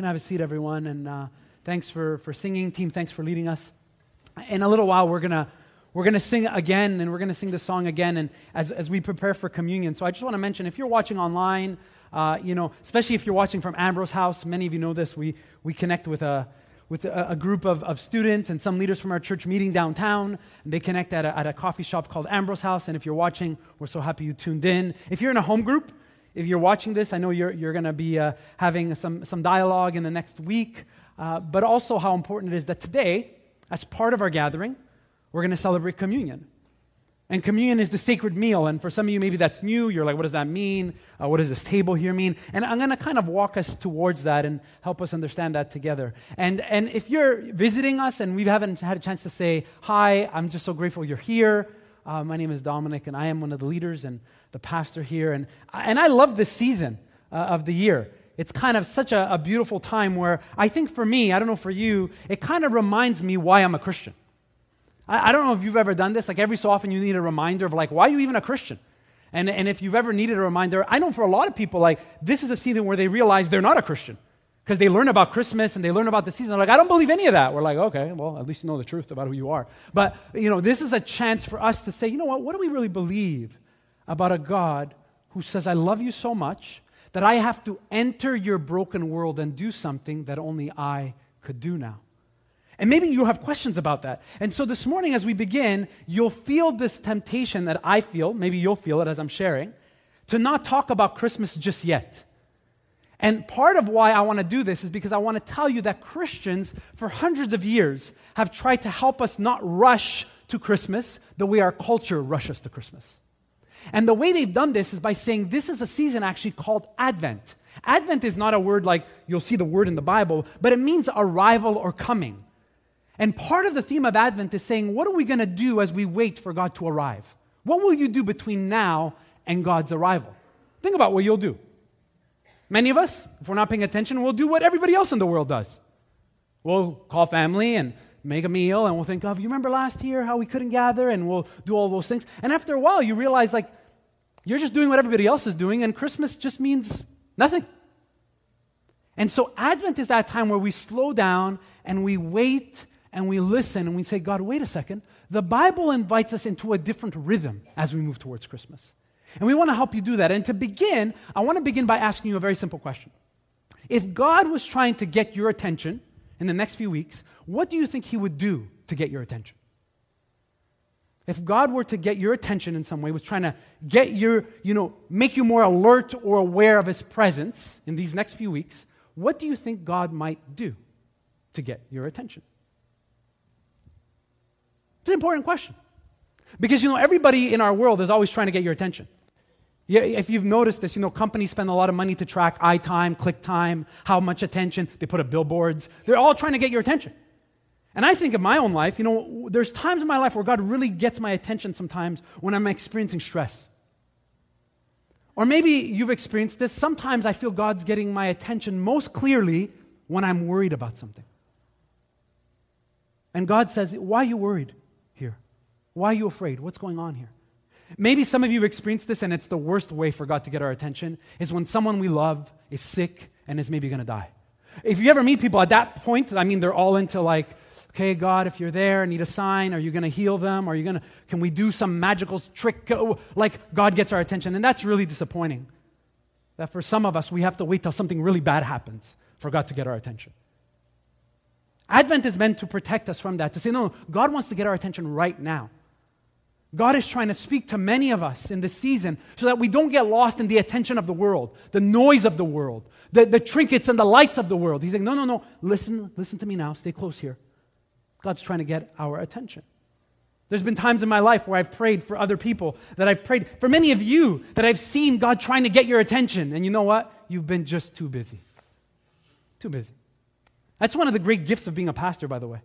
Can have a seat, everyone. And uh, thanks for, for singing. Team, thanks for leading us. In a little while, we're going to we're going to sing again, and we're going to sing the song again, and as, as we prepare for communion. So I just want to mention if you're watching online, uh, you know, especially if you're watching from Ambrose House, many of you know this, we, we connect with a, with a, a group of, of students and some leaders from our church meeting downtown. And they connect at a, at a coffee shop called Ambrose House. And if you're watching, we're so happy you tuned in. If you're in a home group, if you're watching this, I know you're, you're going to be uh, having some, some dialogue in the next week, uh, but also how important it is that today, as part of our gathering, we're going to celebrate communion. And communion is the sacred meal. And for some of you, maybe that's new. You're like, what does that mean? Uh, what does this table here mean? And I'm going to kind of walk us towards that and help us understand that together. And, and if you're visiting us and we haven't had a chance to say hi, I'm just so grateful you're here. Uh, my name is Dominic, and I am one of the leaders and the pastor here. And, and I love this season uh, of the year. It's kind of such a, a beautiful time where I think for me, I don't know for you, it kind of reminds me why I'm a Christian. I, don't know if you've ever done this. Like every so often, you need a reminder of like, why are you even a Christian? And, and if you've ever needed a reminder, I know for a lot of people, like this is a season where they realize they're not a Christian because they learn about Christmas and they learn about the season. They're like, I don't believe any of that. We're like, okay, well, at least you know the truth about who you are. But, you know, this is a chance for us to say, you know what, what do we really believe about a God who says, I love you so much that I have to enter your broken world and do something that only I could do now? And maybe you have questions about that. And so this morning, as we begin, you'll feel this temptation that I feel, maybe you'll feel it as I'm sharing, to not talk about Christmas just yet. And part of why I want to do this is because I want to tell you that Christians, for hundreds of years, have tried to help us not rush to Christmas the way our culture rushes to Christmas. And the way they've done this is by saying this is a season actually called Advent. Advent is not a word like you'll see the word in the Bible, but it means arrival or coming. And part of the theme of Advent is saying, what are we going to do as we wait for God to arrive? What will you do between now and God's arrival? Think about what you'll do. Many of us, if we're not paying attention, we'll do what everybody else in the world does. We'll call family and make a meal, and we'll think of, you remember last year how we couldn't gather, and we'll do all those things. And after a while, you realize, like, you're just doing what everybody else is doing, and Christmas just means nothing. And so, Advent is that time where we slow down and we wait and we listen and we say, God, wait a second. The Bible invites us into a different rhythm as we move towards Christmas. And we want to help you do that. And to begin, I want to begin by asking you a very simple question. If God was trying to get your attention in the next few weeks, what do you think He would do to get your attention? If God were to get your attention in some way, was trying to get your, you know, make you more alert or aware of His presence in these next few weeks, what do you think God might do to get your attention? It's an important question. Because, you know, everybody in our world is always trying to get your attention. If you've noticed this, you know, companies spend a lot of money to track eye time, click time, how much attention. They put up billboards. They're all trying to get your attention. And I think of my own life, you know, there's times in my life where God really gets my attention sometimes when I'm experiencing stress. Or maybe you've experienced this. Sometimes I feel God's getting my attention most clearly when I'm worried about something. And God says, Why are you worried? Here? Why are you afraid? What's going on here? Maybe some of you have experienced this, and it's the worst way for God to get our attention is when someone we love is sick and is maybe going to die. If you ever meet people at that point, I mean, they're all into like, okay, God, if you're there, I need a sign. Are you going to heal them? Are you going to, can we do some magical trick? Like, God gets our attention. And that's really disappointing. That for some of us, we have to wait till something really bad happens for God to get our attention. Advent is meant to protect us from that, to say, no, God wants to get our attention right now. God is trying to speak to many of us in this season so that we don't get lost in the attention of the world, the noise of the world, the, the trinkets and the lights of the world. He's saying, no, no, no, listen, listen to me now, stay close here. God's trying to get our attention. There's been times in my life where I've prayed for other people, that I've prayed for many of you, that I've seen God trying to get your attention. And you know what? You've been just too busy. Too busy. That's one of the great gifts of being a pastor, by the way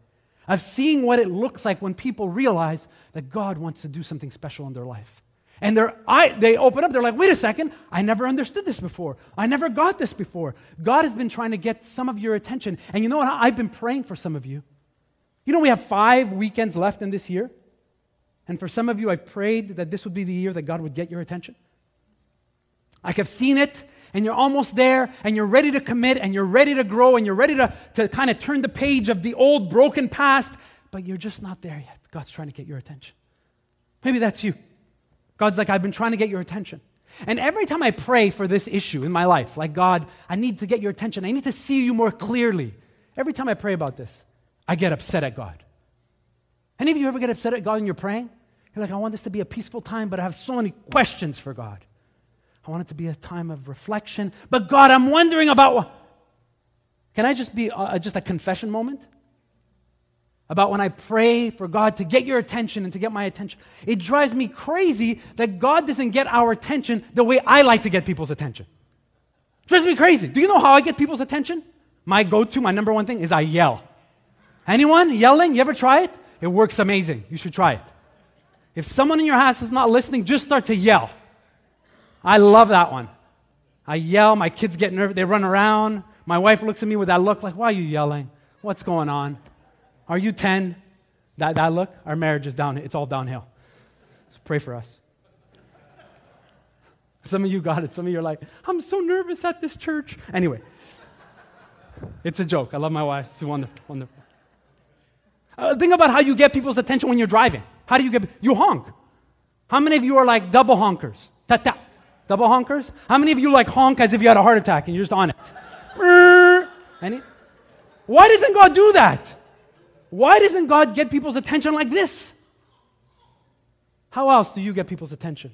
of seeing what it looks like when people realize that God wants to do something special in their life. And they're, I, they open up, they're like, wait a second, I never understood this before. I never got this before. God has been trying to get some of your attention. And you know what? I've been praying for some of you. You know, we have five weekends left in this year. And for some of you, I've prayed that this would be the year that God would get your attention. I have seen it and you're almost there and you're ready to commit and you're ready to grow and you're ready to, to kind of turn the page of the old broken past, but you're just not there yet. God's trying to get your attention. Maybe that's you. God's like, I've been trying to get your attention. And every time I pray for this issue in my life, like, God, I need to get your attention, I need to see you more clearly. Every time I pray about this, I get upset at God. Any of you ever get upset at God when you're praying? You're like, I want this to be a peaceful time, but I have so many questions for God. I want it to be a time of reflection. But God, I'm wondering about. What... Can I just be uh, just a confession moment? About when I pray for God to get your attention and to get my attention. It drives me crazy that God doesn't get our attention the way I like to get people's attention. It drives me crazy. Do you know how I get people's attention? My go to, my number one thing is I yell. Anyone yelling? You ever try it? It works amazing. You should try it. If someone in your house is not listening, just start to yell. I love that one. I yell, my kids get nervous, they run around. My wife looks at me with that look like, why are you yelling? What's going on? Are you 10? That, that look? Our marriage is down, it's all downhill. So pray for us. Some of you got it. Some of you are like, I'm so nervous at this church. Anyway, it's a joke. I love my wife. She's wonderful. wonderful. Uh, think about how you get people's attention when you're driving. How do you get? You honk. How many of you are like double honkers? Ta ta. Double honkers? How many of you like honk as if you had a heart attack and you're just on it? Any? Why doesn't God do that? Why doesn't God get people's attention like this? How else do you get people's attention?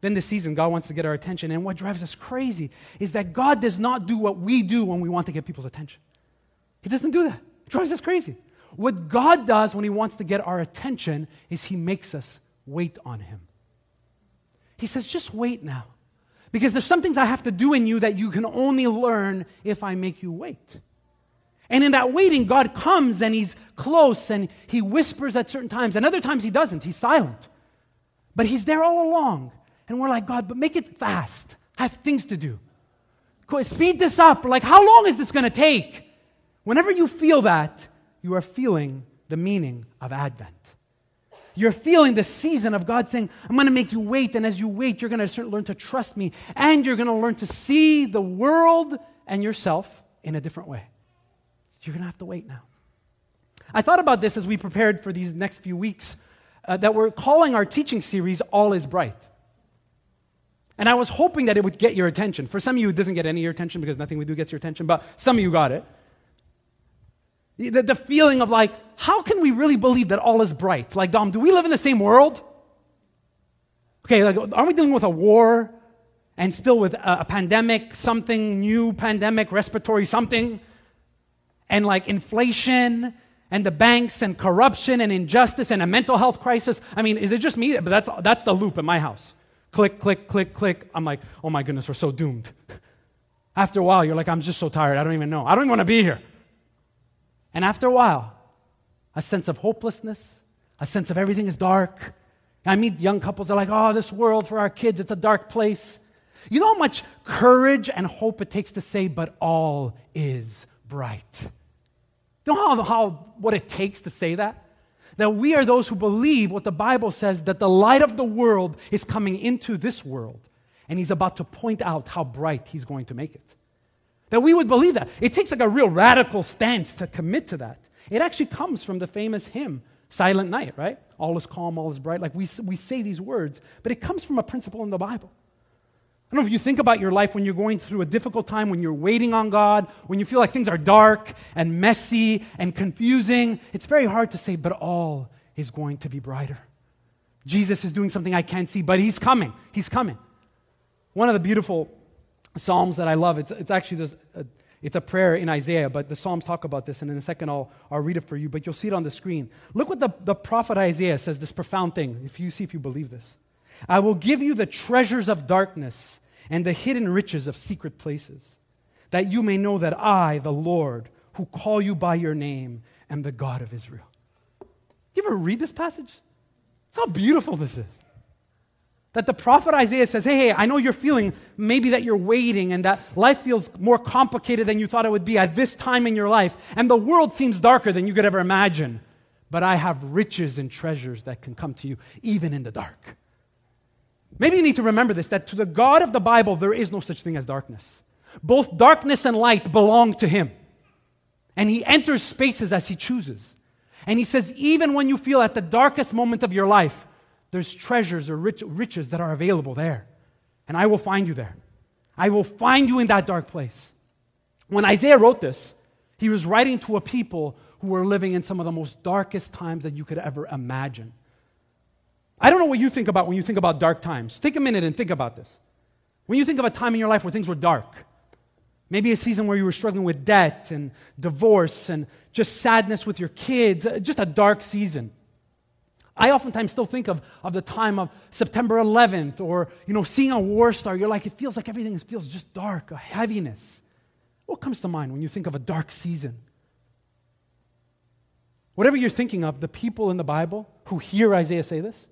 Then this season, God wants to get our attention. And what drives us crazy is that God does not do what we do when we want to get people's attention. He doesn't do that. It drives us crazy. What God does when He wants to get our attention is He makes us wait on him. He says, just wait now. Because there's some things I have to do in you that you can only learn if I make you wait. And in that waiting, God comes and He's close and He whispers at certain times. And other times He doesn't, He's silent. But He's there all along. And we're like, God, but make it fast. I have things to do. Speed this up. Like, how long is this going to take? Whenever you feel that, you are feeling the meaning of Advent. You're feeling the season of God saying, I'm going to make you wait. And as you wait, you're going to learn to trust me. And you're going to learn to see the world and yourself in a different way. You're going to have to wait now. I thought about this as we prepared for these next few weeks uh, that we're calling our teaching series All is Bright. And I was hoping that it would get your attention. For some of you, it doesn't get any of your attention because nothing we do gets your attention, but some of you got it. The, the feeling of like, how can we really believe that all is bright? Like, Dom, do we live in the same world? Okay, like, aren't we dealing with a war and still with a, a pandemic, something new, pandemic, respiratory something, and like inflation and the banks and corruption and injustice and a mental health crisis? I mean, is it just me? But that's, that's the loop in my house. Click, click, click, click. I'm like, oh my goodness, we're so doomed. After a while, you're like, I'm just so tired. I don't even know. I don't even want to be here. And after a while, a sense of hopelessness, a sense of everything is dark. I meet young couples that are like, oh, this world for our kids, it's a dark place. You know how much courage and hope it takes to say, but all is bright? You know how, how, what it takes to say that? That we are those who believe what the Bible says that the light of the world is coming into this world, and He's about to point out how bright He's going to make it. That we would believe that. It takes like a real radical stance to commit to that. It actually comes from the famous hymn, Silent Night, right? All is calm, all is bright. Like we, we say these words, but it comes from a principle in the Bible. I don't know if you think about your life when you're going through a difficult time, when you're waiting on God, when you feel like things are dark and messy and confusing. It's very hard to say, but all is going to be brighter. Jesus is doing something I can't see, but He's coming. He's coming. One of the beautiful Psalms that I love, it's, it's actually this, it's a prayer in Isaiah, but the Psalms talk about this, and in a second I'll, I'll read it for you, but you'll see it on the screen. Look what the, the prophet Isaiah says, this profound thing, if you see if you believe this. I will give you the treasures of darkness and the hidden riches of secret places, that you may know that I, the Lord, who call you by your name, am the God of Israel. Do you ever read this passage? It's how beautiful this is. That the prophet Isaiah says, hey, hey, I know you're feeling maybe that you're waiting and that life feels more complicated than you thought it would be at this time in your life, and the world seems darker than you could ever imagine. But I have riches and treasures that can come to you even in the dark. Maybe you need to remember this that to the God of the Bible, there is no such thing as darkness. Both darkness and light belong to Him. And He enters spaces as He chooses. And He says, even when you feel at the darkest moment of your life, there's treasures or rich, riches that are available there. And I will find you there. I will find you in that dark place. When Isaiah wrote this, he was writing to a people who were living in some of the most darkest times that you could ever imagine. I don't know what you think about when you think about dark times. Take a minute and think about this. When you think of a time in your life where things were dark, maybe a season where you were struggling with debt and divorce and just sadness with your kids, just a dark season. I oftentimes still think of, of the time of September 11th or, you know, seeing a war star. You're like, it feels like everything feels just dark, a heaviness. What comes to mind when you think of a dark season? Whatever you're thinking of, the people in the Bible who hear Isaiah say this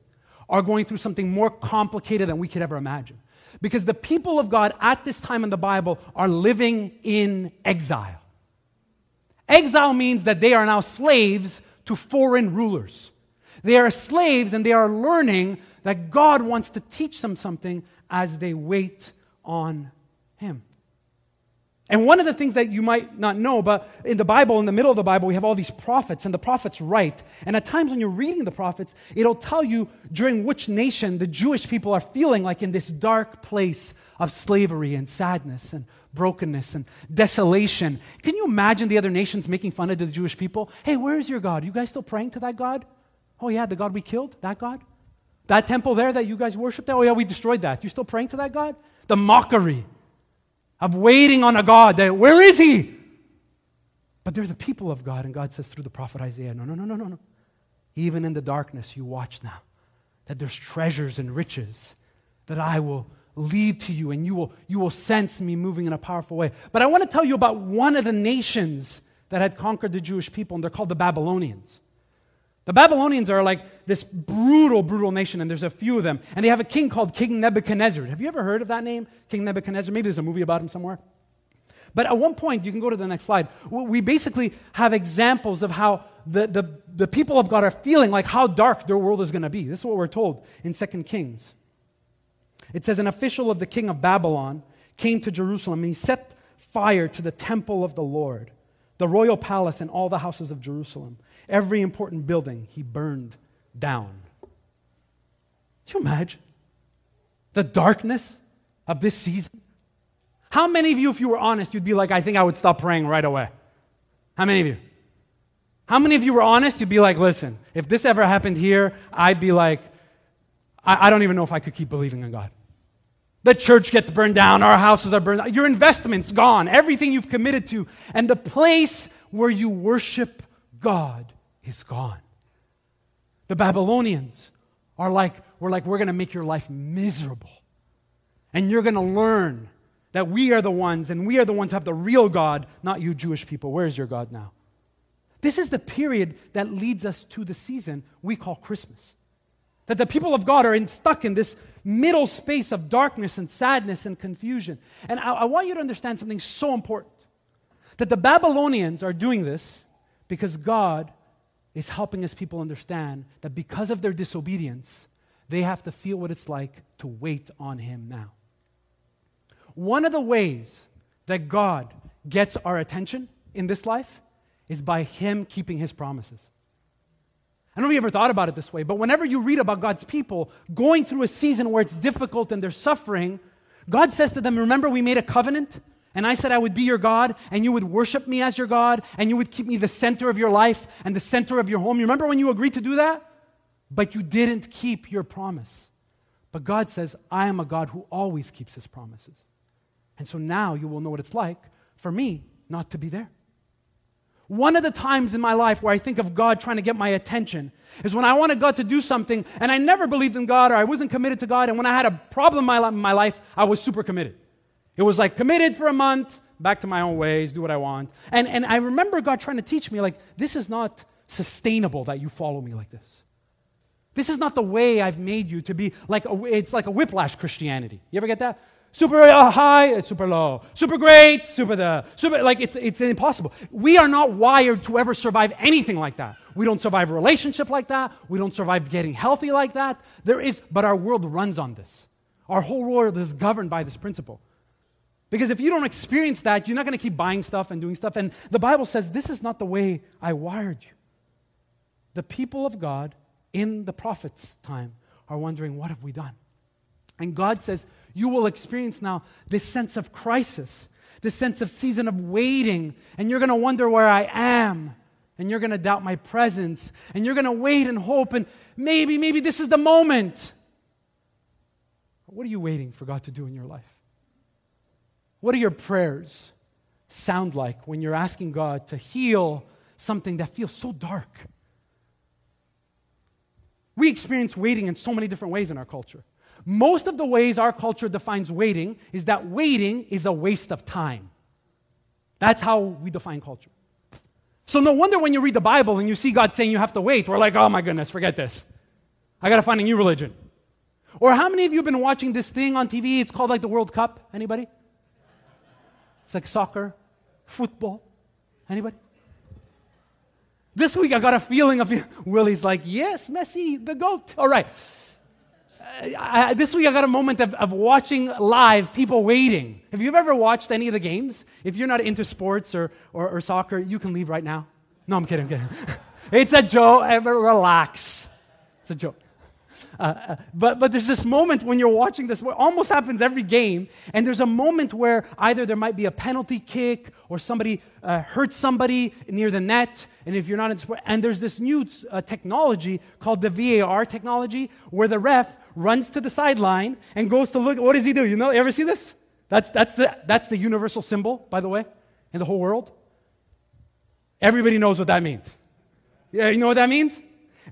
are going through something more complicated than we could ever imagine. Because the people of God at this time in the Bible are living in exile. Exile means that they are now slaves to foreign rulers. They are slaves and they are learning that God wants to teach them something as they wait on Him. And one of the things that you might not know, but in the Bible, in the middle of the Bible, we have all these prophets, and the prophets write. And at times when you're reading the prophets, it'll tell you during which nation the Jewish people are feeling like in this dark place of slavery and sadness and brokenness and desolation. Can you imagine the other nations making fun of the Jewish people? Hey, where is your God? Are you guys still praying to that God? Oh, yeah, the God we killed? That God? That temple there that you guys worshiped? Oh, yeah, we destroyed that. You still praying to that God? The mockery of waiting on a God that, where is He? But they're the people of God, and God says through the prophet Isaiah, no, no, no, no, no, no. Even in the darkness, you watch now that there's treasures and riches that I will lead to you, and you will, you will sense me moving in a powerful way. But I want to tell you about one of the nations that had conquered the Jewish people, and they're called the Babylonians. The Babylonians are like this brutal, brutal nation, and there's a few of them. And they have a king called King Nebuchadnezzar. Have you ever heard of that name, King Nebuchadnezzar? Maybe there's a movie about him somewhere. But at one point, you can go to the next slide, we basically have examples of how the, the, the people of God are feeling like how dark their world is going to be. This is what we're told in 2 Kings. It says, An official of the king of Babylon came to Jerusalem, and he set fire to the temple of the Lord, the royal palace, and all the houses of Jerusalem. Every important building he burned down. Can you imagine the darkness of this season? How many of you, if you were honest, you'd be like, I think I would stop praying right away? How many of you? How many of you were honest? You'd be like, listen, if this ever happened here, I'd be like, I, I don't even know if I could keep believing in God. The church gets burned down, our houses are burned down, your investment's gone, everything you've committed to, and the place where you worship God is gone. The Babylonians are like, we're like, we're going to make your life miserable. And you're going to learn that we are the ones, and we are the ones who have the real God, not you Jewish people. Where's your God now? This is the period that leads us to the season we call Christmas. That the people of God are in, stuck in this middle space of darkness and sadness and confusion. And I, I want you to understand something so important that the Babylonians are doing this because God is helping us people understand that because of their disobedience, they have to feel what it's like to wait on Him now. One of the ways that God gets our attention in this life is by Him keeping His promises. I don't know if you ever thought about it this way, but whenever you read about God's people going through a season where it's difficult and they're suffering, God says to them, Remember, we made a covenant? And I said I would be your God, and you would worship me as your God, and you would keep me the center of your life and the center of your home. You remember when you agreed to do that? But you didn't keep your promise. But God says, I am a God who always keeps his promises. And so now you will know what it's like for me not to be there. One of the times in my life where I think of God trying to get my attention is when I wanted God to do something and I never believed in God or I wasn't committed to God. And when I had a problem in my, life, I was super committed. It was like committed for a month, back to my own ways, do what I want. And, and I remember God trying to teach me, like, this is not sustainable that you follow me like this. This is not the way I've made you to be like, a, it's like a whiplash Christianity. You ever get that? Super uh, high, super low. Super great, super the, super, like it's, it's impossible. We are not wired to ever survive anything like that. We don't survive a relationship like that. We don't survive getting healthy like that. There is, but our world runs on this. Our whole world is governed by this principle. Because if you don't experience that, you're not going to keep buying stuff and doing stuff. And the Bible says, this is not the way I wired you. The people of God in the prophet's time are wondering, what have we done? And God says, you will experience now this sense of crisis, this sense of season of waiting, and you're going to wonder where I am, and you're going to doubt my presence, and you're going to wait and hope, and maybe, maybe this is the moment. What are you waiting for God to do in your life? What do your prayers sound like when you're asking God to heal something that feels so dark? We experience waiting in so many different ways in our culture. Most of the ways our culture defines waiting is that waiting is a waste of time. That's how we define culture. So, no wonder when you read the Bible and you see God saying you have to wait, we're like, oh my goodness, forget this. I got to find a new religion. Or how many of you have been watching this thing on TV? It's called like the World Cup. Anybody? It's like soccer, football. Anybody? This week I got a feeling of Willie's like, yes, Messi, the GOAT. All right. Uh, I, this week I got a moment of, of watching live people waiting. Have you ever watched any of the games? If you're not into sports or, or, or soccer, you can leave right now. No, I'm kidding. I'm kidding. it's a joke. Relax. It's a joke. Uh, uh, but, but there's this moment when you're watching this, what almost happens every game, and there's a moment where either there might be a penalty kick or somebody uh, hurts somebody near the net, and if you're not in sport, and there's this new uh, technology called the VAR technology where the ref runs to the sideline and goes to look. What does he do? You know, you ever see this? That's, that's, the, that's the universal symbol, by the way, in the whole world. Everybody knows what that means. Yeah, you know what that means?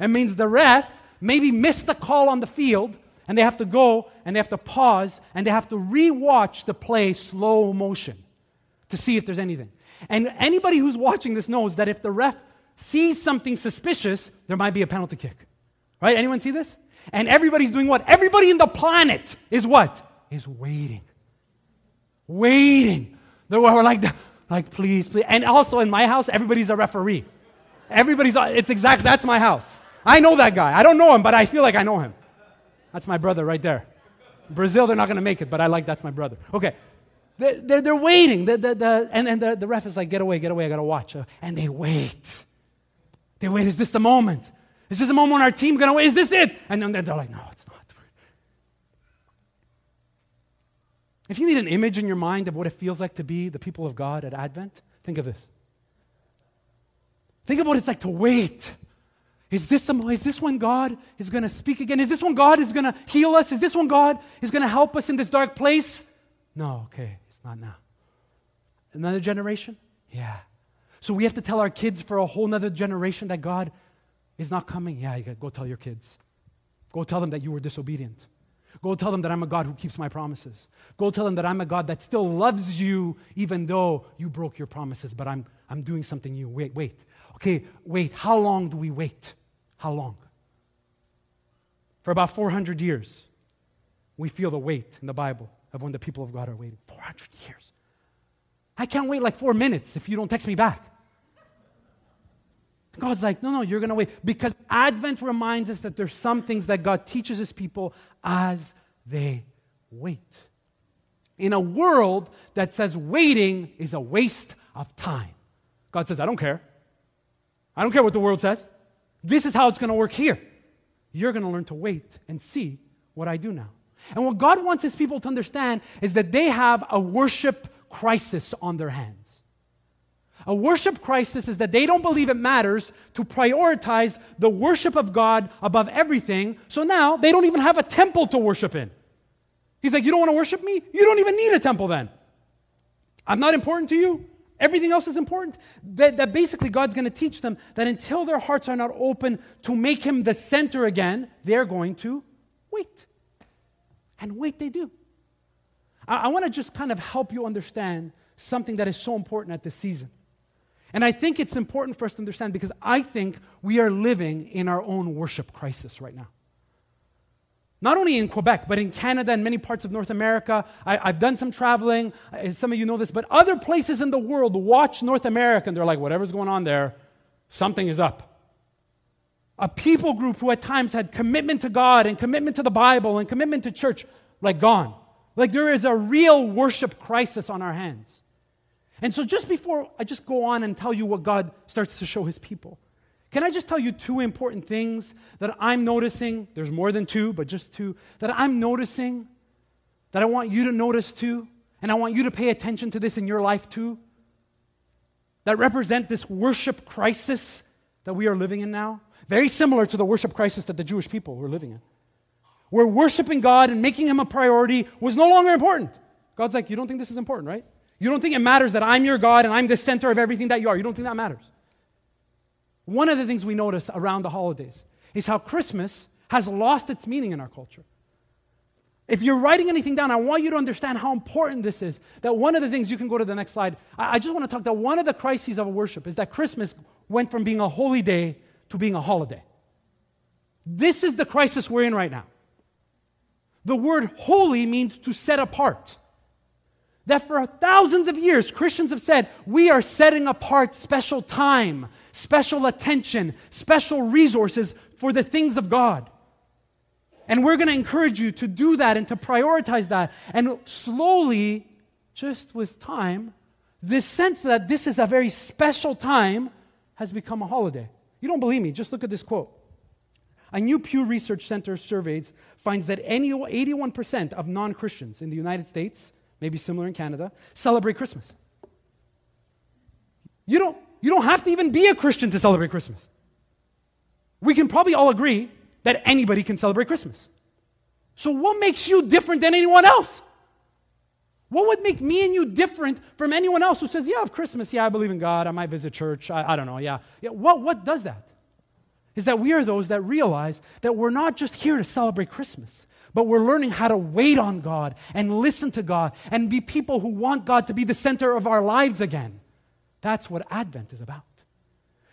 It means the ref maybe miss the call on the field and they have to go and they have to pause and they have to re-watch the play slow motion to see if there's anything. And anybody who's watching this knows that if the ref sees something suspicious, there might be a penalty kick. Right? Anyone see this? And everybody's doing what? Everybody in the planet is what? Is waiting. Waiting. They're like, like, please, please. And also in my house, everybody's a referee. Everybody's, it's exact, that's my house. I know that guy. I don't know him, but I feel like I know him. That's my brother right there. Brazil, they're not going to make it, but I like that's my brother. Okay. They're, they're, they're waiting. The, the, the, and and the, the ref is like, get away, get away, I got to watch. Uh, and they wait. They wait. Is this the moment? Is this the moment when our team going to win? Is this it? And then they're like, no, it's not. If you need an image in your mind of what it feels like to be the people of God at Advent, think of this. Think of what it's like to wait. Is this, the, is this when God is going to speak again? Is this when God is going to heal us? Is this when God is going to help us in this dark place? No, okay, it's not now. Another generation? Yeah. So we have to tell our kids for a whole nother generation that God is not coming. Yeah, you go tell your kids. Go tell them that you were disobedient. Go tell them that I'm a God who keeps my promises. Go tell them that I'm a God that still loves you even though you broke your promises, but I'm, I'm doing something new. Wait, wait. Okay, wait. How long do we wait? How long? For about 400 years, we feel the weight in the Bible of when the people of God are waiting. 400 years. I can't wait like four minutes if you don't text me back. God's like, no, no, you're going to wait. Because Advent reminds us that there's some things that God teaches his people as they wait. In a world that says waiting is a waste of time, God says, I don't care. I don't care what the world says. This is how it's going to work here. You're going to learn to wait and see what I do now. And what God wants his people to understand is that they have a worship crisis on their hands. A worship crisis is that they don't believe it matters to prioritize the worship of God above everything. So now they don't even have a temple to worship in. He's like, You don't want to worship me? You don't even need a temple then. I'm not important to you. Everything else is important. That, that basically God's going to teach them that until their hearts are not open to make Him the center again, they're going to wait. And wait, they do. I, I want to just kind of help you understand something that is so important at this season. And I think it's important for us to understand because I think we are living in our own worship crisis right now. Not only in Quebec, but in Canada and many parts of North America. I, have done some traveling. Some of you know this, but other places in the world watch North America and they're like, whatever's going on there, something is up. A people group who at times had commitment to God and commitment to the Bible and commitment to church, like gone. Like there is a real worship crisis on our hands. And so, just before I just go on and tell you what God starts to show his people, can I just tell you two important things that I'm noticing? There's more than two, but just two that I'm noticing that I want you to notice too, and I want you to pay attention to this in your life too, that represent this worship crisis that we are living in now. Very similar to the worship crisis that the Jewish people were living in. Where worshiping God and making Him a priority was no longer important. God's like, You don't think this is important, right? You don't think it matters that I'm your God and I'm the center of everything that you are. You don't think that matters. One of the things we notice around the holidays is how Christmas has lost its meaning in our culture. If you're writing anything down, I want you to understand how important this is. That one of the things, you can go to the next slide. I, I just want to talk that one of the crises of worship is that Christmas went from being a holy day to being a holiday. This is the crisis we're in right now. The word holy means to set apart that for thousands of years, Christians have said, we are setting apart special time, special attention, special resources for the things of God. And we're going to encourage you to do that and to prioritize that. And slowly, just with time, this sense that this is a very special time has become a holiday. You don't believe me? Just look at this quote. A new Pew Research Center surveys finds that 81% of non Christians in the United States maybe similar in Canada, celebrate Christmas. You don't, you don't have to even be a Christian to celebrate Christmas. We can probably all agree that anybody can celebrate Christmas. So, what makes you different than anyone else? What would make me and you different from anyone else who says, Yeah, of Christmas, yeah, I believe in God, I might visit church, I, I don't know, yeah. yeah. What, what does that? Is that we are those that realize that we're not just here to celebrate Christmas, but we're learning how to wait on God and listen to God and be people who want God to be the center of our lives again. That's what Advent is about.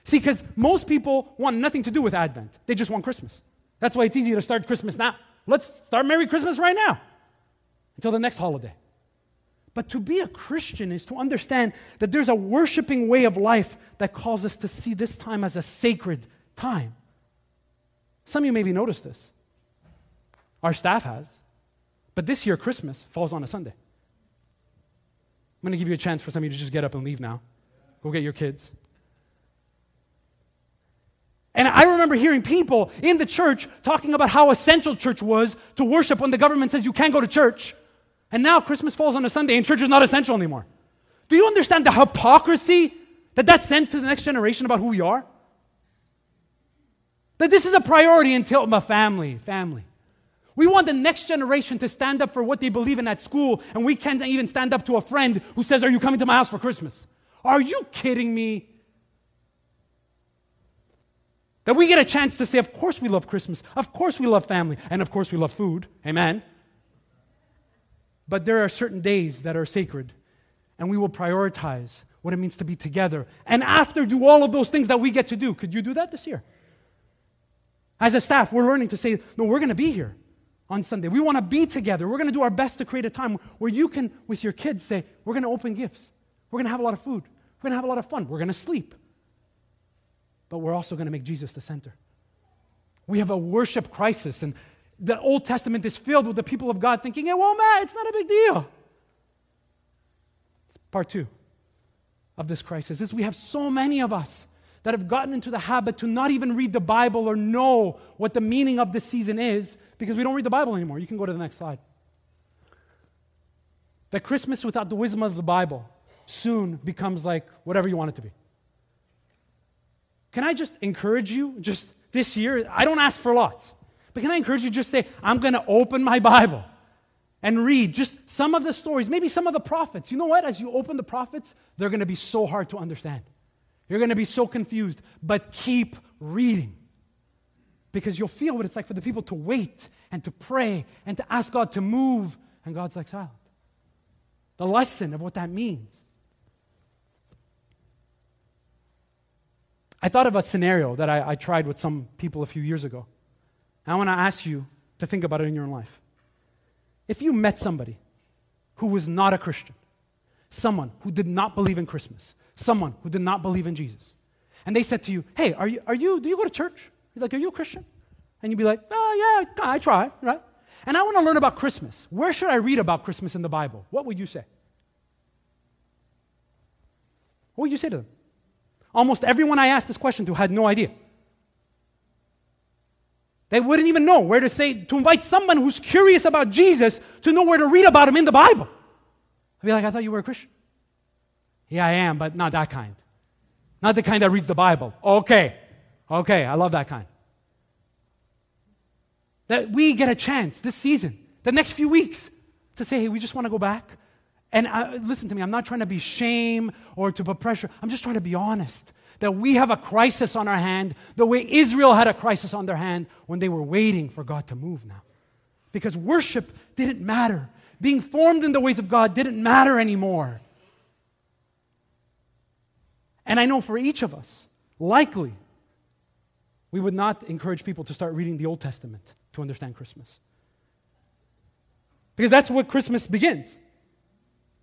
See, because most people want nothing to do with Advent, they just want Christmas. That's why it's easy to start Christmas now. Let's start Merry Christmas right now until the next holiday. But to be a Christian is to understand that there's a worshiping way of life that calls us to see this time as a sacred time. Some of you maybe noticed this. Our staff has. But this year, Christmas falls on a Sunday. I'm going to give you a chance for some of you to just get up and leave now. Go get your kids. And I remember hearing people in the church talking about how essential church was to worship when the government says you can't go to church. And now Christmas falls on a Sunday and church is not essential anymore. Do you understand the hypocrisy that that sends to the next generation about who we are? That this is a priority until my family, family. We want the next generation to stand up for what they believe in at school, and we can't even stand up to a friend who says, Are you coming to my house for Christmas? Are you kidding me? That we get a chance to say, Of course we love Christmas, of course we love family, and of course we love food. Amen. But there are certain days that are sacred, and we will prioritize what it means to be together. And after, do all of those things that we get to do. Could you do that this year? As a staff, we're learning to say, No, we're going to be here on Sunday. We want to be together. We're going to do our best to create a time where you can, with your kids, say, We're going to open gifts. We're going to have a lot of food. We're going to have a lot of fun. We're going to sleep. But we're also going to make Jesus the center. We have a worship crisis, and the Old Testament is filled with the people of God thinking, It won't matter. It's not a big deal. It's part two of this crisis is we have so many of us that have gotten into the habit to not even read the Bible or know what the meaning of this season is because we don't read the Bible anymore. You can go to the next slide. That Christmas without the wisdom of the Bible soon becomes like whatever you want it to be. Can I just encourage you, just this year? I don't ask for lots, but can I encourage you just say, I'm going to open my Bible and read just some of the stories, maybe some of the prophets. You know what? As you open the prophets, they're going to be so hard to understand. You're going to be so confused, but keep reading. Because you'll feel what it's like for the people to wait and to pray and to ask God to move, and God's like silent. The lesson of what that means. I thought of a scenario that I, I tried with some people a few years ago. I want to ask you to think about it in your own life. If you met somebody who was not a Christian, someone who did not believe in Christmas, someone who did not believe in Jesus, and they said to you, Hey, are you, are you do you go to church? You're like, Are you a Christian? And you'd be like, Oh, yeah, I try, right? And I want to learn about Christmas. Where should I read about Christmas in the Bible? What would you say? What would you say to them? Almost everyone I asked this question to had no idea. They wouldn't even know where to say, to invite someone who's curious about Jesus to know where to read about him in the Bible. I'd be like, I thought you were a Christian. Yeah, I am, but not that kind. Not the kind that reads the Bible. Okay. Okay, I love that kind. That we get a chance this season, the next few weeks, to say, hey, we just want to go back. And uh, listen to me, I'm not trying to be shame or to put pressure. I'm just trying to be honest that we have a crisis on our hand the way Israel had a crisis on their hand when they were waiting for God to move now. Because worship didn't matter. Being formed in the ways of God didn't matter anymore. And I know for each of us, likely, we would not encourage people to start reading the Old Testament to understand Christmas. Because that's where Christmas begins.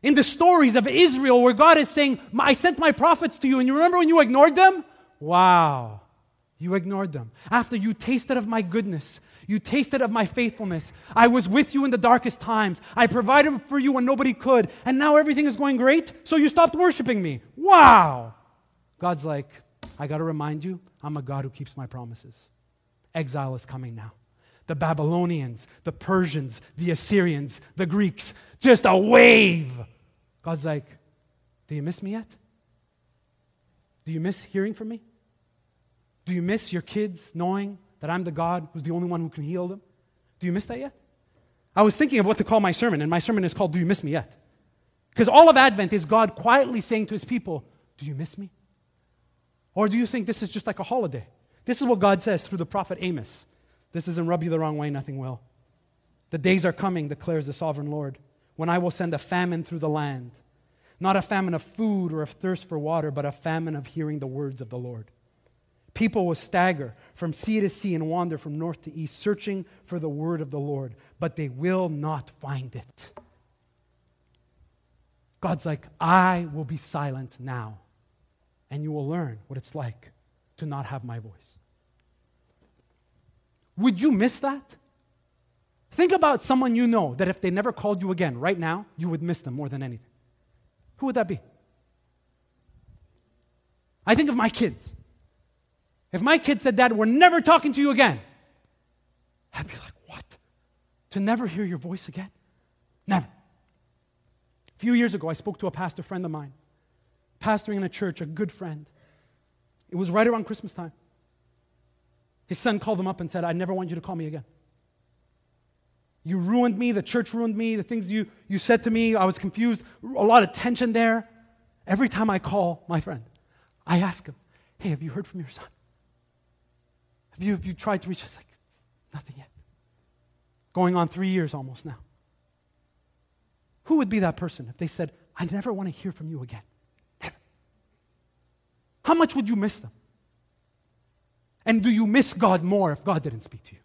In the stories of Israel, where God is saying, I sent my prophets to you, and you remember when you ignored them? Wow, you ignored them. After you tasted of my goodness, you tasted of my faithfulness. I was with you in the darkest times. I provided for you when nobody could. And now everything is going great, so you stopped worshiping me. Wow. God's like, I got to remind you, I'm a God who keeps my promises. Exile is coming now. The Babylonians, the Persians, the Assyrians, the Greeks, just a wave. God's like, Do you miss me yet? Do you miss hearing from me? Do you miss your kids knowing that I'm the God who's the only one who can heal them? Do you miss that yet? I was thinking of what to call my sermon, and my sermon is called Do You Miss Me Yet? Because all of Advent is God quietly saying to his people, Do you miss me? Or do you think this is just like a holiday? This is what God says through the prophet Amos. This doesn't rub you the wrong way, nothing will. The days are coming, declares the sovereign Lord, when I will send a famine through the land. Not a famine of food or of thirst for water, but a famine of hearing the words of the Lord. People will stagger from sea to sea and wander from north to east, searching for the word of the Lord, but they will not find it. God's like, I will be silent now and you will learn what it's like to not have my voice. Would you miss that? Think about someone you know that if they never called you again right now, you would miss them more than anything. Who would that be? I think of my kids. If my kids said, Dad, we're never talking to you again, I'd be like, What? To never hear your voice again? Never. A few years ago, I spoke to a pastor friend of mine pastoring in a church, a good friend. It was right around Christmas time. His son called him up and said, I never want you to call me again. You ruined me, the church ruined me, the things you, you said to me, I was confused, a lot of tension there. Every time I call my friend, I ask him, Hey, have you heard from your son? Have you, have you tried to reach us? Like, nothing yet. Going on three years almost now. Who would be that person if they said, I never want to hear from you again? How much would you miss them? And do you miss God more if God didn't speak to you?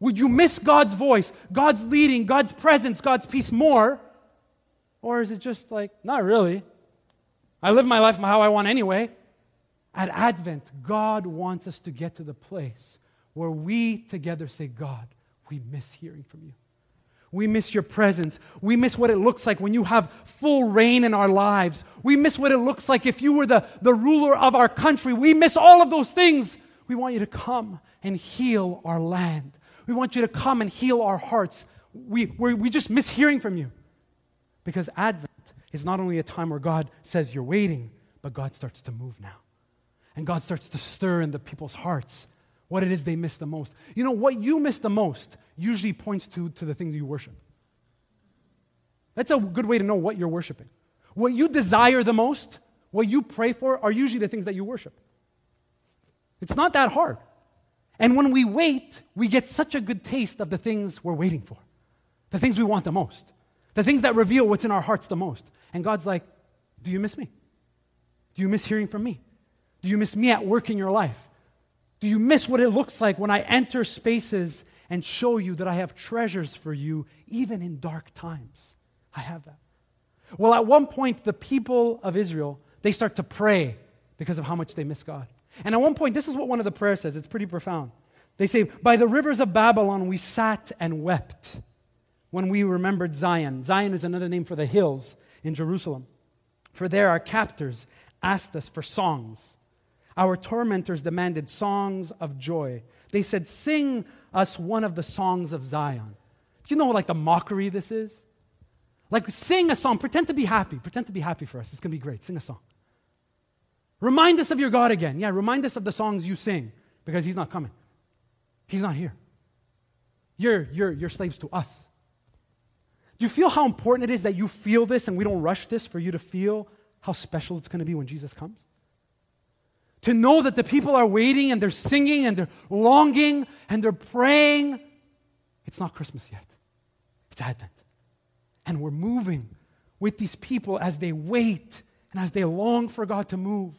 Would you miss God's voice, God's leading, God's presence, God's peace more? Or is it just like, not really? I live my life how I want anyway. At Advent, God wants us to get to the place where we together say, God, we miss hearing from you. We miss your presence. We miss what it looks like when you have full reign in our lives. We miss what it looks like if you were the, the ruler of our country. We miss all of those things. We want you to come and heal our land. We want you to come and heal our hearts. We, we just miss hearing from you. Because Advent is not only a time where God says you're waiting, but God starts to move now. And God starts to stir in the people's hearts what it is they miss the most. You know, what you miss the most usually points to, to the things you worship. That's a good way to know what you're worshiping. What you desire the most, what you pray for, are usually the things that you worship. It's not that hard. And when we wait, we get such a good taste of the things we're waiting for, the things we want the most, the things that reveal what's in our hearts the most. And God's like, Do you miss me? Do you miss hearing from me? Do you miss me at work in your life? Do you miss what it looks like when I enter spaces and show you that I have treasures for you, even in dark times? I have that. Well, at one point, the people of Israel, they start to pray because of how much they miss God. And at one point, this is what one of the prayers says. It's pretty profound. They say, By the rivers of Babylon we sat and wept when we remembered Zion. Zion is another name for the hills in Jerusalem. For there our captors asked us for songs. Our tormentors demanded songs of joy. They said, Sing us one of the songs of Zion. Do you know like the mockery this is? Like, sing a song. Pretend to be happy. Pretend to be happy for us. It's going to be great. Sing a song. Remind us of your God again. Yeah, remind us of the songs you sing because He's not coming. He's not here. You're, you're, you're slaves to us. Do you feel how important it is that you feel this and we don't rush this for you to feel how special it's going to be when Jesus comes? To know that the people are waiting and they're singing and they're longing and they're praying. It's not Christmas yet, it's Advent. And we're moving with these people as they wait and as they long for God to move.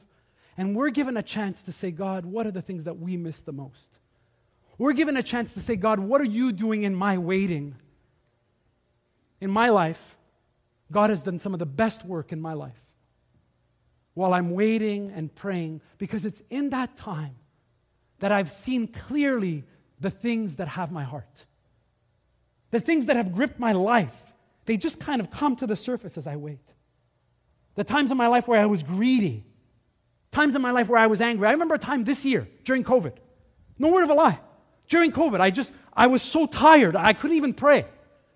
And we're given a chance to say, God, what are the things that we miss the most? We're given a chance to say, God, what are you doing in my waiting? In my life, God has done some of the best work in my life while I'm waiting and praying because it's in that time that I've seen clearly the things that have my heart. The things that have gripped my life, they just kind of come to the surface as I wait. The times in my life where I was greedy, times in my life where I was angry. I remember a time this year during COVID. No word of a lie. During COVID, I just, I was so tired, I couldn't even pray.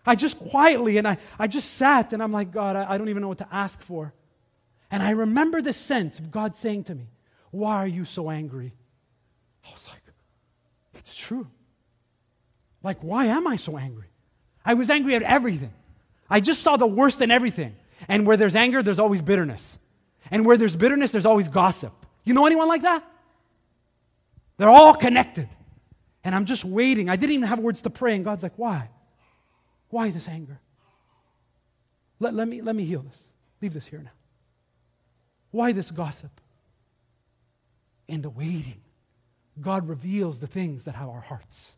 I just quietly, and I, I just sat, and I'm like, God, I, I don't even know what to ask for. And I remember the sense of God saying to me, Why are you so angry? I was like, It's true. Like, why am I so angry? I was angry at everything. I just saw the worst in everything. And where there's anger, there's always bitterness. And where there's bitterness, there's always gossip. You know anyone like that? They're all connected. And I'm just waiting. I didn't even have words to pray. And God's like, Why? Why this anger? Let, let, me, let me heal this. Leave this here now. Why this gossip? In the waiting, God reveals the things that have our hearts,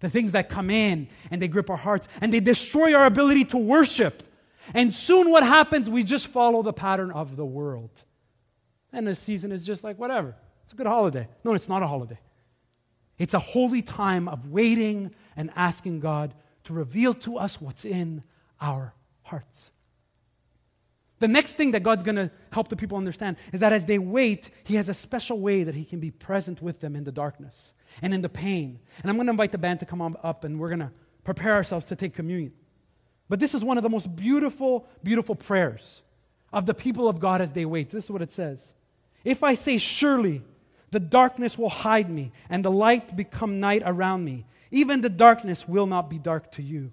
the things that come in and they grip our hearts and they destroy our ability to worship. And soon what happens? We just follow the pattern of the world. And the season is just like, whatever. It's a good holiday. No, it's not a holiday. It's a holy time of waiting and asking God to reveal to us what's in our hearts. The next thing that God's going to help the people understand is that as they wait, He has a special way that He can be present with them in the darkness and in the pain. And I'm going to invite the band to come up and we're going to prepare ourselves to take communion. But this is one of the most beautiful, beautiful prayers of the people of God as they wait. This is what it says If I say, Surely the darkness will hide me and the light become night around me, even the darkness will not be dark to you.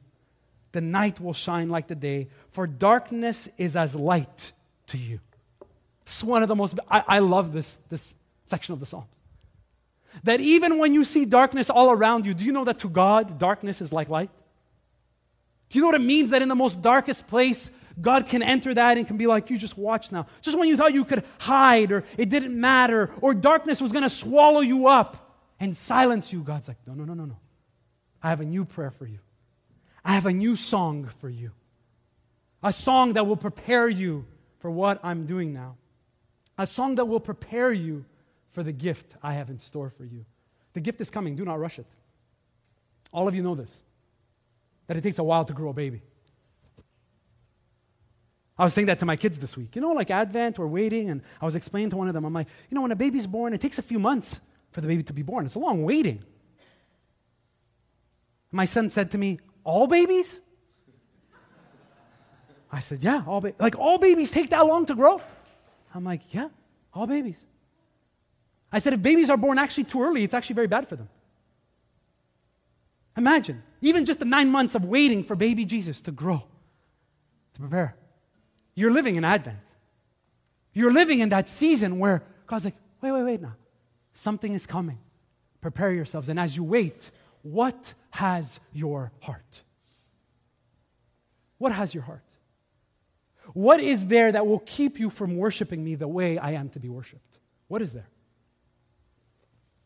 The night will shine like the day, for darkness is as light to you. It's one of the most, I, I love this, this section of the Psalms. That even when you see darkness all around you, do you know that to God, darkness is like light? Do you know what it means that in the most darkest place, God can enter that and can be like, you just watch now. Just when you thought you could hide or it didn't matter or darkness was going to swallow you up and silence you, God's like, no, no, no, no, no. I have a new prayer for you. I have a new song for you. A song that will prepare you for what I'm doing now. A song that will prepare you for the gift I have in store for you. The gift is coming. Do not rush it. All of you know this. that it takes a while to grow a baby. I was saying that to my kids this week. You know, like Advent, we're waiting, and I was explaining to one of them, I'm like, you know, when a baby's born, it takes a few months for the baby to be born. It's a long waiting. My son said to me, All babies? I said, Yeah, all like all babies take that long to grow. I'm like, Yeah, all babies. I said, if babies are born actually too early, it's actually very bad for them. Imagine, even just the nine months of waiting for baby Jesus to grow, to prepare. You're living in Advent. You're living in that season where God's like, wait, wait, wait now. Something is coming. Prepare yourselves. And as you wait, what has your heart? What has your heart? What is there that will keep you from worshiping me the way I am to be worshiped? What is there?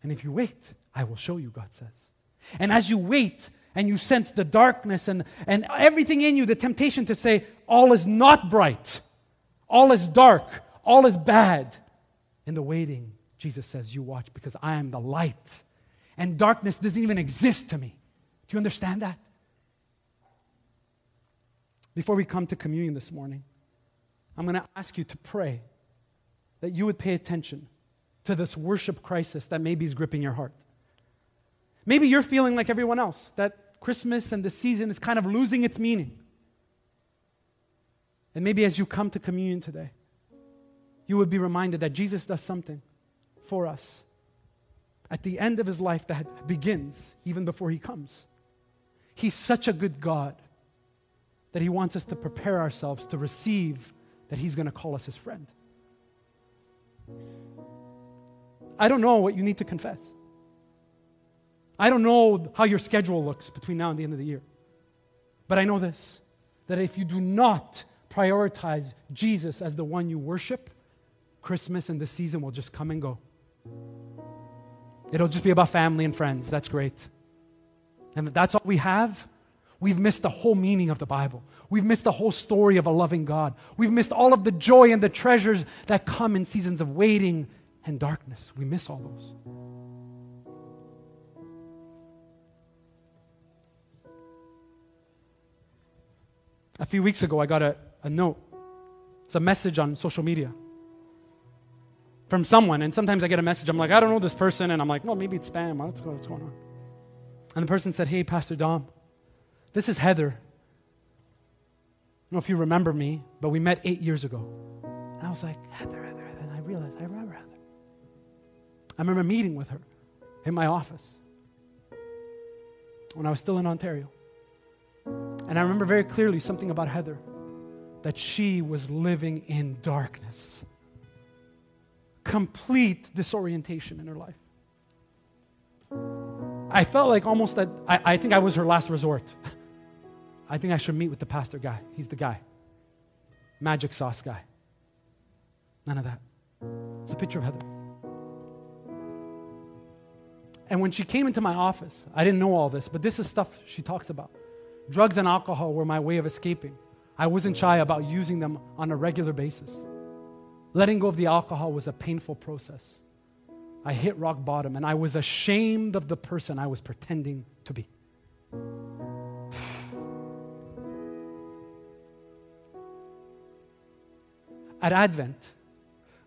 And if you wait, I will show you, God says. And as you wait and you sense the darkness and, and everything in you, the temptation to say, all is not bright, all is dark, all is bad. In the waiting, Jesus says, You watch because I am the light. And darkness doesn't even exist to me. Do you understand that? Before we come to communion this morning, I'm going to ask you to pray that you would pay attention to this worship crisis that maybe is gripping your heart. Maybe you're feeling like everyone else, that Christmas and the season is kind of losing its meaning. And maybe as you come to communion today, you would be reminded that Jesus does something for us at the end of his life that begins even before he comes. He's such a good God that he wants us to prepare ourselves to receive that he's going to call us his friend. I don't know what you need to confess. I don't know how your schedule looks between now and the end of the year. But I know this that if you do not prioritize Jesus as the one you worship, Christmas and the season will just come and go. It'll just be about family and friends. That's great. And that's all we have. We've missed the whole meaning of the Bible. We've missed the whole story of a loving God. We've missed all of the joy and the treasures that come in seasons of waiting and darkness. We miss all those. A few weeks ago, I got a, a note. It's a message on social media from someone. And sometimes I get a message, I'm like, I don't know this person. And I'm like, well, maybe it's spam. What's, what's going on? And the person said, Hey, Pastor Dom, this is Heather. I don't know if you remember me, but we met eight years ago. And I was like, Heather, Heather, Heather. And I realized I remember Heather. I remember meeting with her in my office when I was still in Ontario. And I remember very clearly something about Heather that she was living in darkness, complete disorientation in her life. I felt like almost that I, I think I was her last resort. I think I should meet with the pastor guy. He's the guy. Magic sauce guy. None of that. It's a picture of Heather. And when she came into my office, I didn't know all this, but this is stuff she talks about. Drugs and alcohol were my way of escaping. I wasn't shy about using them on a regular basis. Letting go of the alcohol was a painful process. I hit rock bottom and I was ashamed of the person I was pretending to be. At Advent,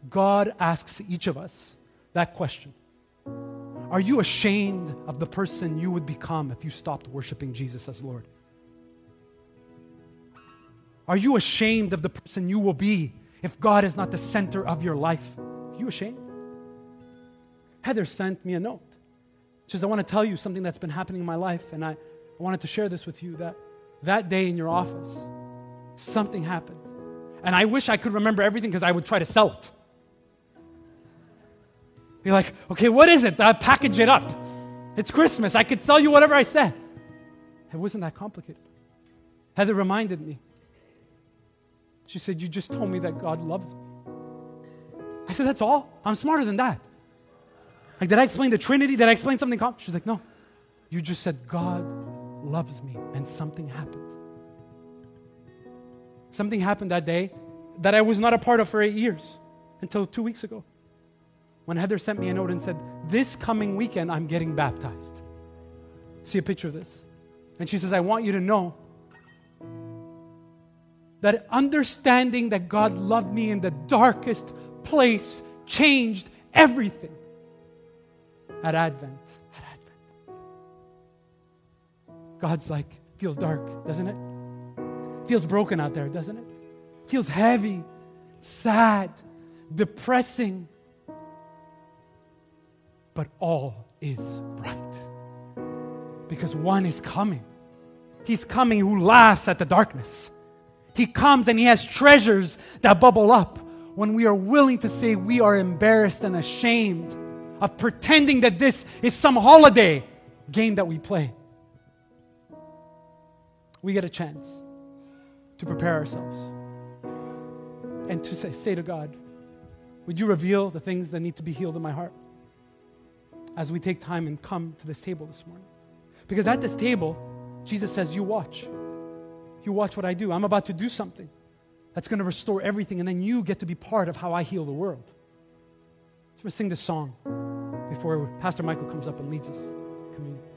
God asks each of us that question Are you ashamed of the person you would become if you stopped worshiping Jesus as Lord? Are you ashamed of the person you will be if God is not the center of your life? Are you ashamed? Heather sent me a note. She says, I want to tell you something that's been happening in my life, and I, I wanted to share this with you that that day in your office, something happened. And I wish I could remember everything because I would try to sell it. Be like, okay, what is it? I package it up. It's Christmas. I could sell you whatever I said. It wasn't that complicated. Heather reminded me she said, You just told me that God loves me. I said, That's all? I'm smarter than that. Like, did I explain the Trinity? Did I explain something? She's like, No. You just said, God loves me, and something happened. Something happened that day that I was not a part of for eight years until two weeks ago when Heather sent me a note and said, This coming weekend, I'm getting baptized. See a picture of this. And she says, I want you to know that understanding that God loved me in the darkest place changed everything at Advent. At Advent. God's like, feels dark, doesn't it? Feels broken out there, doesn't it? Feels heavy, sad, depressing. But all is bright. Because one is coming. He's coming who laughs at the darkness. He comes and he has treasures that bubble up when we are willing to say we are embarrassed and ashamed of pretending that this is some holiday game that we play. We get a chance to prepare ourselves and to say, say to God, Would you reveal the things that need to be healed in my heart as we take time and come to this table this morning? Because at this table, Jesus says, You watch. You watch what I do. I'm about to do something that's going to restore everything, and then you get to be part of how I heal the world. So we'll sing this song before Pastor Michael comes up and leads us communion.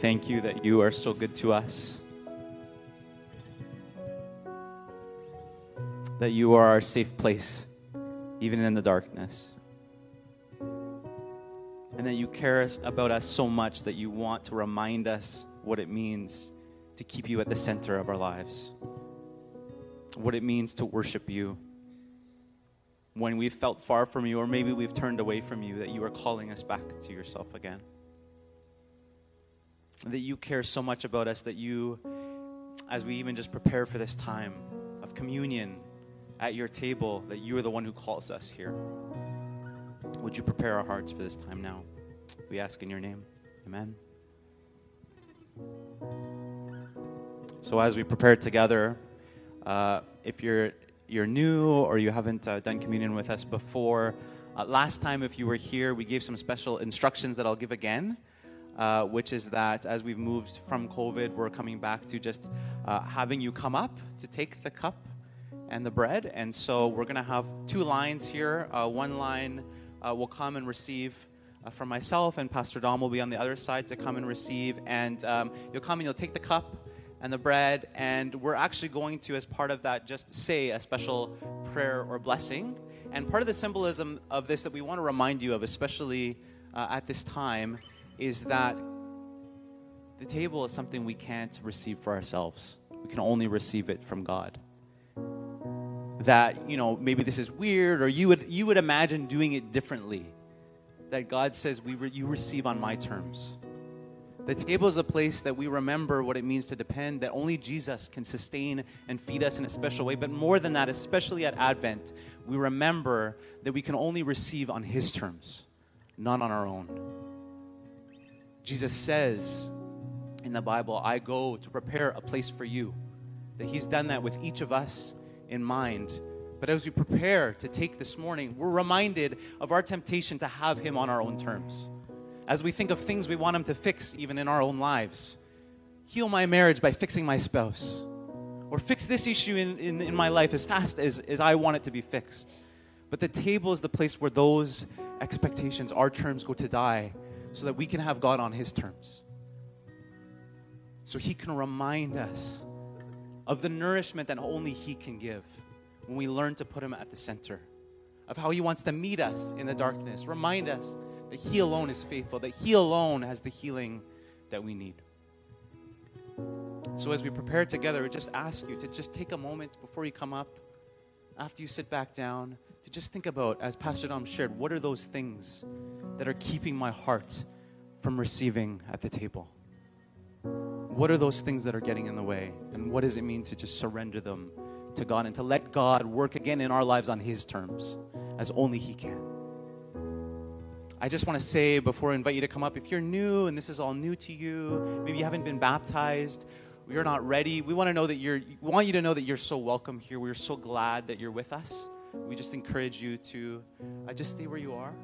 Thank you that you are so good to us. That you are our safe place, even in the darkness. And that you care about us so much that you want to remind us what it means to keep you at the center of our lives, what it means to worship you when we've felt far from you, or maybe we've turned away from you, that you are calling us back to yourself again. That you care so much about us that you, as we even just prepare for this time of communion at your table, that you are the one who calls us here. Would you prepare our hearts for this time now? We ask in your name. Amen. So, as we prepare together, uh, if you're you're new or you haven't uh, done communion with us before, uh, last time if you were here, we gave some special instructions that I'll give again. Uh, which is that as we've moved from COVID, we're coming back to just uh, having you come up to take the cup and the bread. And so we're going to have two lines here. Uh, one line uh, will come and receive uh, from myself, and Pastor Dom will be on the other side to come and receive. And um, you'll come and you'll take the cup and the bread, and we're actually going to, as part of that, just say a special prayer or blessing. And part of the symbolism of this that we want to remind you of, especially uh, at this time, is that the table is something we can't receive for ourselves. We can only receive it from God. That, you know, maybe this is weird, or you would, you would imagine doing it differently. That God says, we re- you receive on my terms. The table is a place that we remember what it means to depend, that only Jesus can sustain and feed us in a special way. But more than that, especially at Advent, we remember that we can only receive on His terms, not on our own. Jesus says in the Bible, I go to prepare a place for you. That He's done that with each of us in mind. But as we prepare to take this morning, we're reminded of our temptation to have Him on our own terms. As we think of things we want Him to fix, even in our own lives, heal my marriage by fixing my spouse, or fix this issue in, in, in my life as fast as, as I want it to be fixed. But the table is the place where those expectations, our terms, go to die so that we can have God on His terms. So He can remind us of the nourishment that only He can give when we learn to put Him at the center, of how He wants to meet us in the darkness, remind us that He alone is faithful, that He alone has the healing that we need. So as we prepare together, I just ask you to just take a moment before you come up, after you sit back down, to just think about, as Pastor Dom shared, what are those things that are keeping my heart from receiving at the table? What are those things that are getting in the way? And what does it mean to just surrender them to God and to let God work again in our lives on His terms, as only He can? I just want to say before I invite you to come up, if you're new and this is all new to you, maybe you haven't been baptized, you're not ready, we want to know that you're we want you to know that you're so welcome here. We're so glad that you're with us. We just encourage you to uh, just stay where you are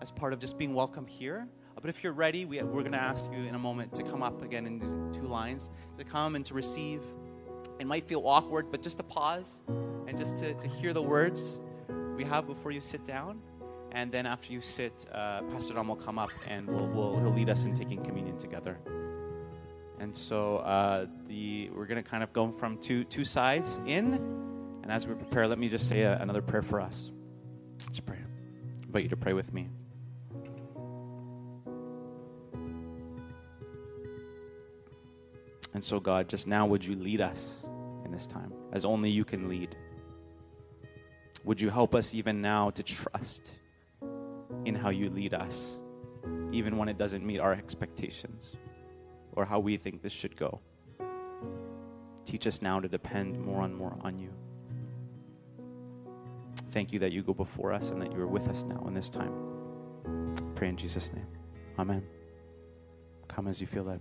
as part of just being welcome here. But if you're ready, we, we're going to ask you in a moment to come up again in these two lines, to come and to receive. It might feel awkward, but just to pause and just to, to hear the words we have before you sit down. And then after you sit, uh, Pastor Dom will come up and we'll, we'll, he'll lead us in taking communion together. And so uh, the, we're going to kind of go from two, two sides in. And as we prepare, let me just say a, another prayer for us. Let's pray. I invite you to pray with me. And so, God, just now would you lead us in this time as only you can lead? Would you help us even now to trust in how you lead us, even when it doesn't meet our expectations or how we think this should go? Teach us now to depend more and more on you. Thank you that you go before us and that you are with us now in this time. Pray in Jesus' name. Amen. Come as you feel led.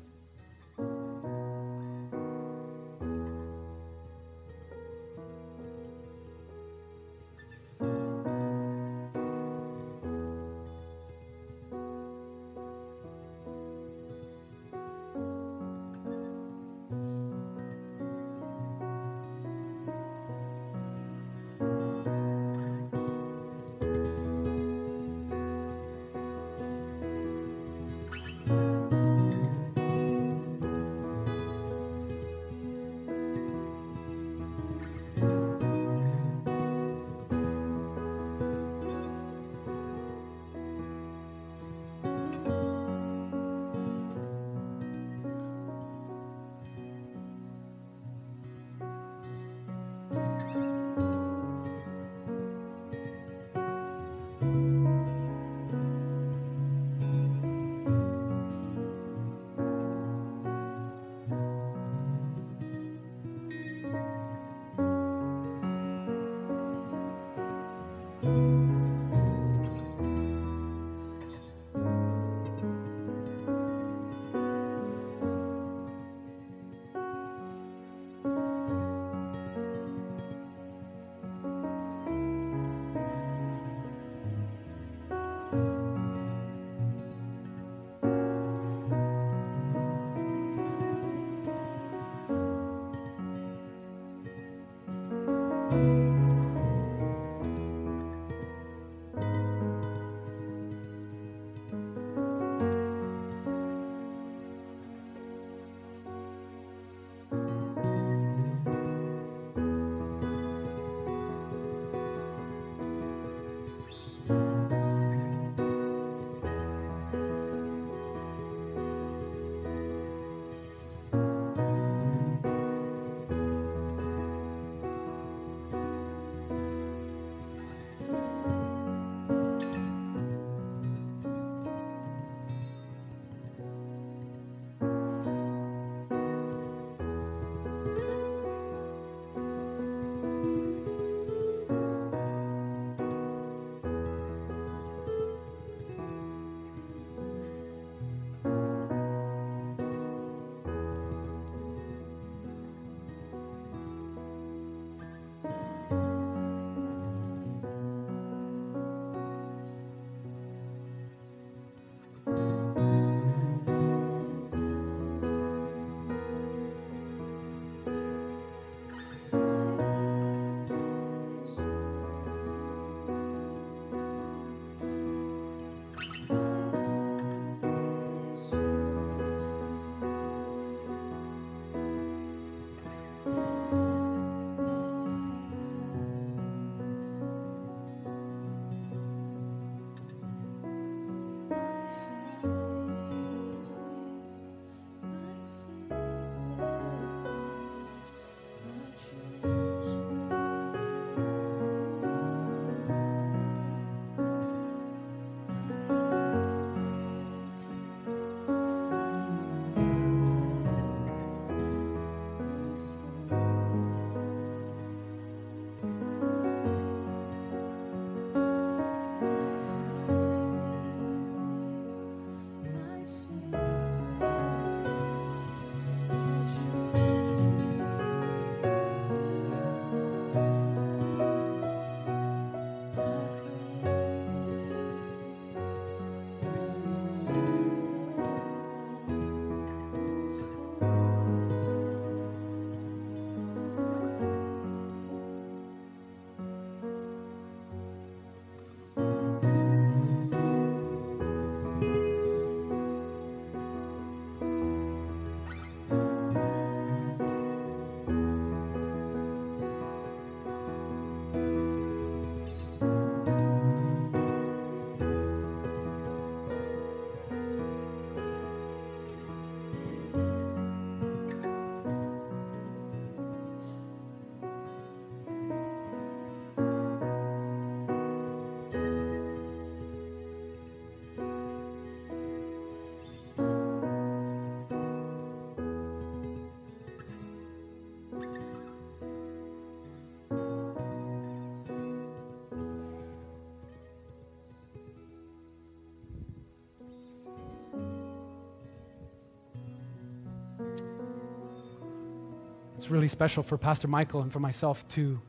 Really special for Pastor Michael and for myself to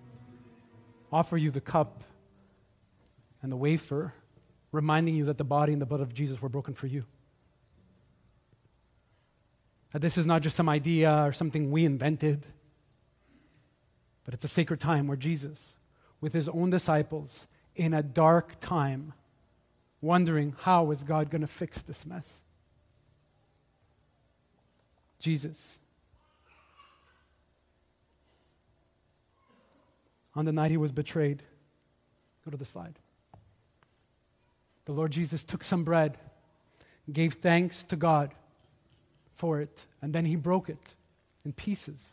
offer you the cup and the wafer, reminding you that the body and the blood of Jesus were broken for you. That this is not just some idea or something we invented, but it's a sacred time where Jesus, with his own disciples, in a dark time, wondering how is God going to fix this mess? Jesus, on the night he was betrayed, go to the slide. The Lord Jesus took some bread, gave thanks to God for it, and then he broke it in pieces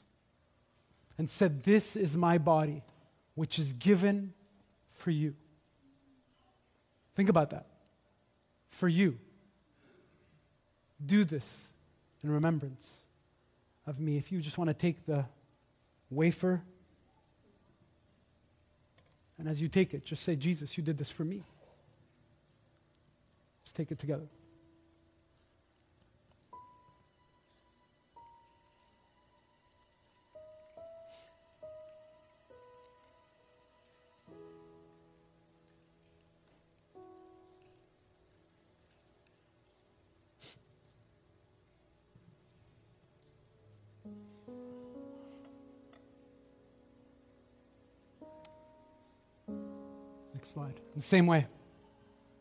and said, This is my body, which is given for you. Think about that. For you. Do this in remembrance of me. If you just want to take the wafer, and as you take it, just say, Jesus, you did this for me. Let's take it together. Next slide. In the same way,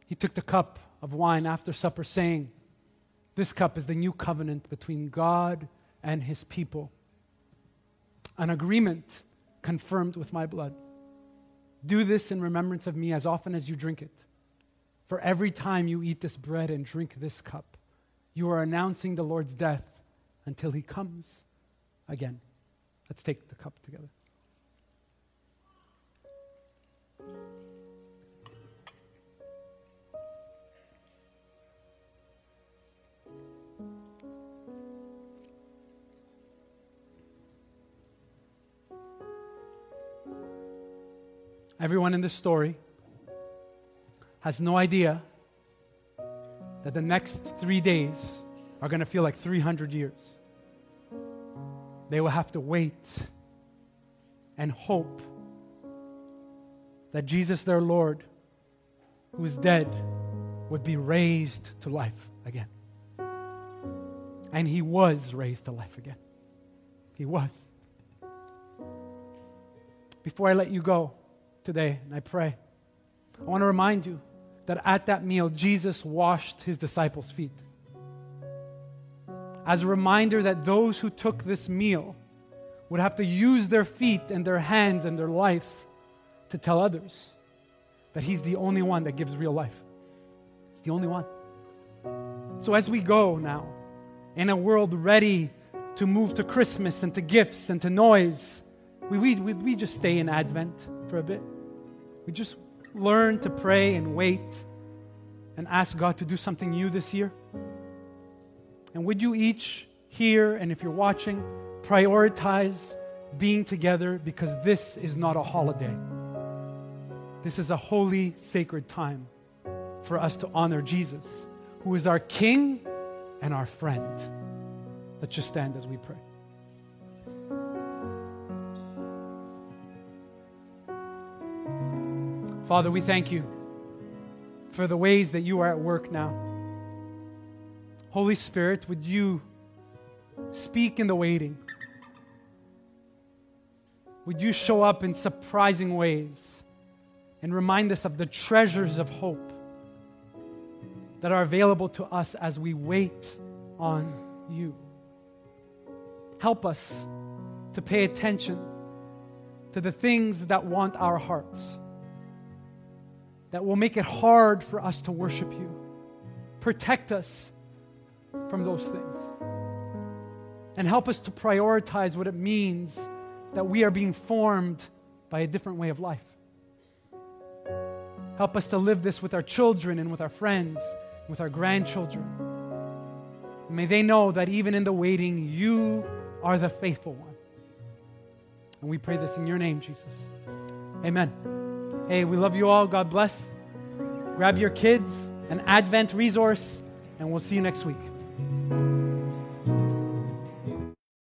he took the cup of wine after supper, saying, This cup is the new covenant between God and his people, an agreement confirmed with my blood. Do this in remembrance of me as often as you drink it. For every time you eat this bread and drink this cup, you are announcing the Lord's death until he comes again. Let's take the cup together. Everyone in this story has no idea that the next three days are going to feel like 300 years. They will have to wait and hope that Jesus, their Lord, who is dead, would be raised to life again. And he was raised to life again. He was. Before I let you go today, and I pray, I want to remind you that at that meal, Jesus washed his disciples' feet. As a reminder that those who took this meal would have to use their feet and their hands and their life to tell others that he's the only one that gives real life. It's the only one. So as we go now, in a world ready to move to Christmas and to gifts and to noise, we, we, we, just stay in Advent for a bit. We just learn to pray and wait and ask God to do something new this year. And would you each here, and if you're watching, prioritize being together because this is not a holiday. This is a holy, sacred time for us to honor Jesus, who is our King and our friend. Let's just stand as we pray. Father, we thank you for the ways that you are at work now. Holy Spirit, would you speak in the waiting? Would you show up in surprising ways and remind us of the treasures of hope that are available to us as we wait on you? Help us to pay attention to the things that want our hearts, that will make it hard for us to worship you. Protect us from those things. And help us to prioritize what it means that we are being formed by a different way of life. Help us to live this with our children and with our friends, with our grandchildren. May they know that even in the waiting, you are the faithful one. And we pray this in your name, Jesus. Amen. Hey, we love you all. God bless. Grab your kids, an Advent resource, and we'll see you next week.